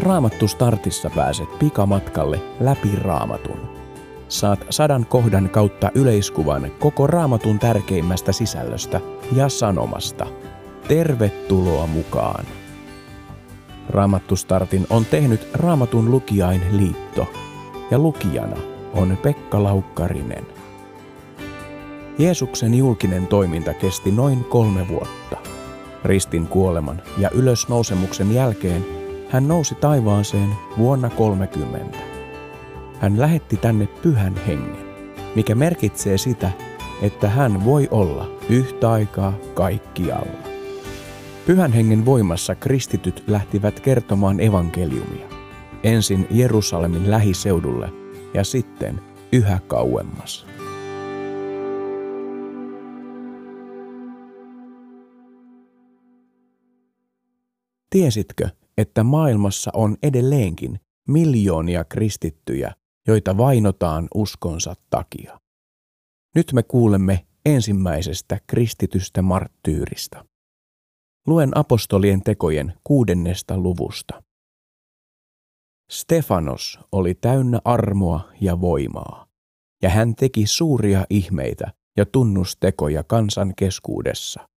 Raamattu Startissa pääset pikamatkalle läpi Raamatun. Saat sadan kohdan kautta yleiskuvan koko Raamatun tärkeimmästä sisällöstä ja sanomasta. Tervetuloa mukaan! Raamattu Startin on tehnyt Raamatun lukijain liitto ja lukijana on Pekka Laukkarinen. Jeesuksen julkinen toiminta kesti noin kolme vuotta. Ristin kuoleman ja ylösnousemuksen jälkeen hän nousi taivaaseen vuonna 30. Hän lähetti tänne pyhän hengen, mikä merkitsee sitä, että hän voi olla yhtä aikaa kaikkialla. Pyhän hengen voimassa kristityt lähtivät kertomaan evankeliumia. Ensin Jerusalemin lähiseudulle ja sitten yhä kauemmas. Tiesitkö, että maailmassa on edelleenkin miljoonia kristittyjä, joita vainotaan uskonsa takia? Nyt me kuulemme ensimmäisestä kristitystä marttyyristä. Luen apostolien tekojen kuudennesta luvusta. Stefanos oli täynnä armoa ja voimaa, ja hän teki suuria ihmeitä ja tunnustekoja kansan keskuudessa.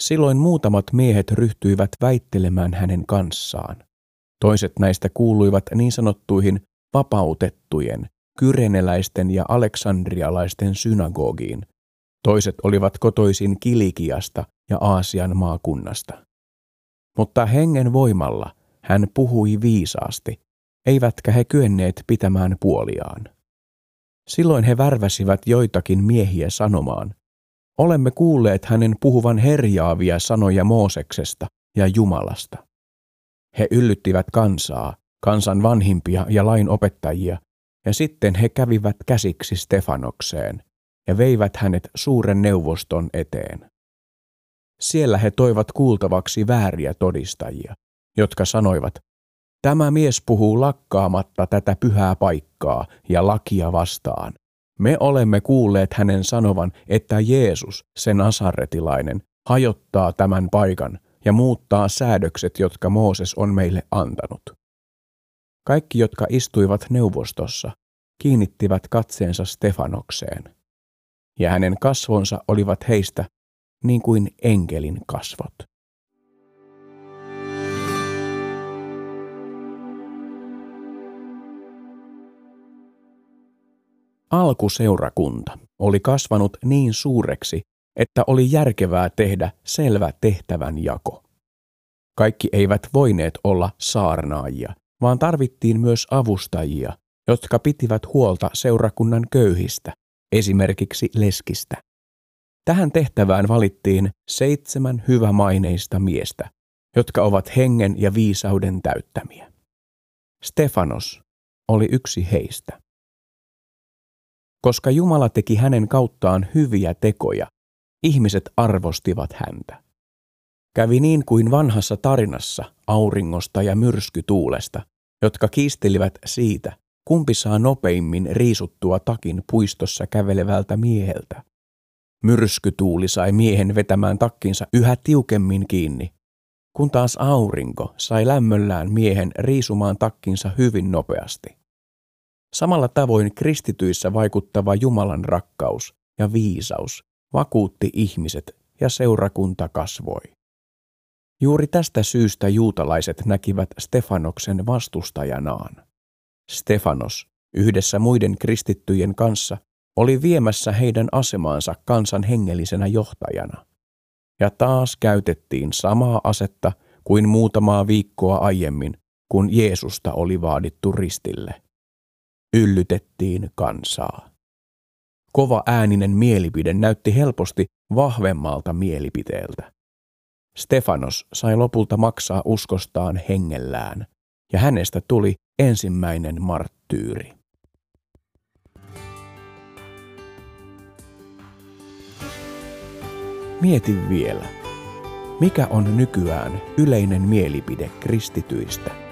Silloin muutamat miehet ryhtyivät väittelemään hänen kanssaan. Toiset näistä kuuluivat niin sanottuihin vapautettujen, kyreneläisten ja aleksandrialaisten synagogiin. Toiset olivat kotoisin Kilikiasta ja Aasian maakunnasta. Mutta hengen voimalla hän puhui viisaasti, eivätkä he kyenneet pitämään puoliaan. Silloin he värväsivät joitakin miehiä sanomaan, Olemme kuulleet hänen puhuvan herjaavia sanoja Mooseksesta ja Jumalasta. He yllyttivät kansaa, kansan vanhimpia ja lain opettajia, ja sitten he kävivät käsiksi Stefanokseen ja veivät hänet suuren neuvoston eteen. Siellä he toivat kuultavaksi vääriä todistajia, jotka sanoivat, Tämä mies puhuu lakkaamatta tätä pyhää paikkaa ja lakia vastaan. Me olemme kuulleet hänen sanovan, että Jeesus, sen asaretilainen, hajottaa tämän paikan ja muuttaa säädökset, jotka Mooses on meille antanut. Kaikki, jotka istuivat neuvostossa, kiinnittivät katseensa Stefanokseen, ja hänen kasvonsa olivat heistä niin kuin enkelin kasvot. Alkuseurakunta oli kasvanut niin suureksi, että oli järkevää tehdä selvä tehtävän jako. Kaikki eivät voineet olla saarnaajia, vaan tarvittiin myös avustajia, jotka pitivät huolta seurakunnan köyhistä, esimerkiksi leskistä. Tähän tehtävään valittiin seitsemän hyvämaineista miestä, jotka ovat hengen ja viisauden täyttämiä. Stefanos oli yksi heistä. Koska Jumala teki hänen kauttaan hyviä tekoja, ihmiset arvostivat häntä. Kävi niin kuin vanhassa tarinassa auringosta ja myrskytuulesta, jotka kiistelivät siitä, kumpi saa nopeimmin riisuttua takin puistossa kävelevältä mieheltä. Myrskytuuli sai miehen vetämään takkinsa yhä tiukemmin kiinni, kun taas aurinko sai lämmöllään miehen riisumaan takkinsa hyvin nopeasti. Samalla tavoin kristityissä vaikuttava Jumalan rakkaus ja viisaus vakuutti ihmiset ja seurakunta kasvoi. Juuri tästä syystä juutalaiset näkivät Stefanoksen vastustajanaan. Stefanos yhdessä muiden kristittyjen kanssa oli viemässä heidän asemaansa kansan hengellisenä johtajana. Ja taas käytettiin samaa asetta kuin muutamaa viikkoa aiemmin, kun Jeesusta oli vaadittu ristille yllytettiin kansaa. Kova ääninen mielipide näytti helposti vahvemmalta mielipiteeltä. Stefanos sai lopulta maksaa uskostaan hengellään, ja hänestä tuli ensimmäinen marttyyri. Mieti vielä, mikä on nykyään yleinen mielipide kristityistä –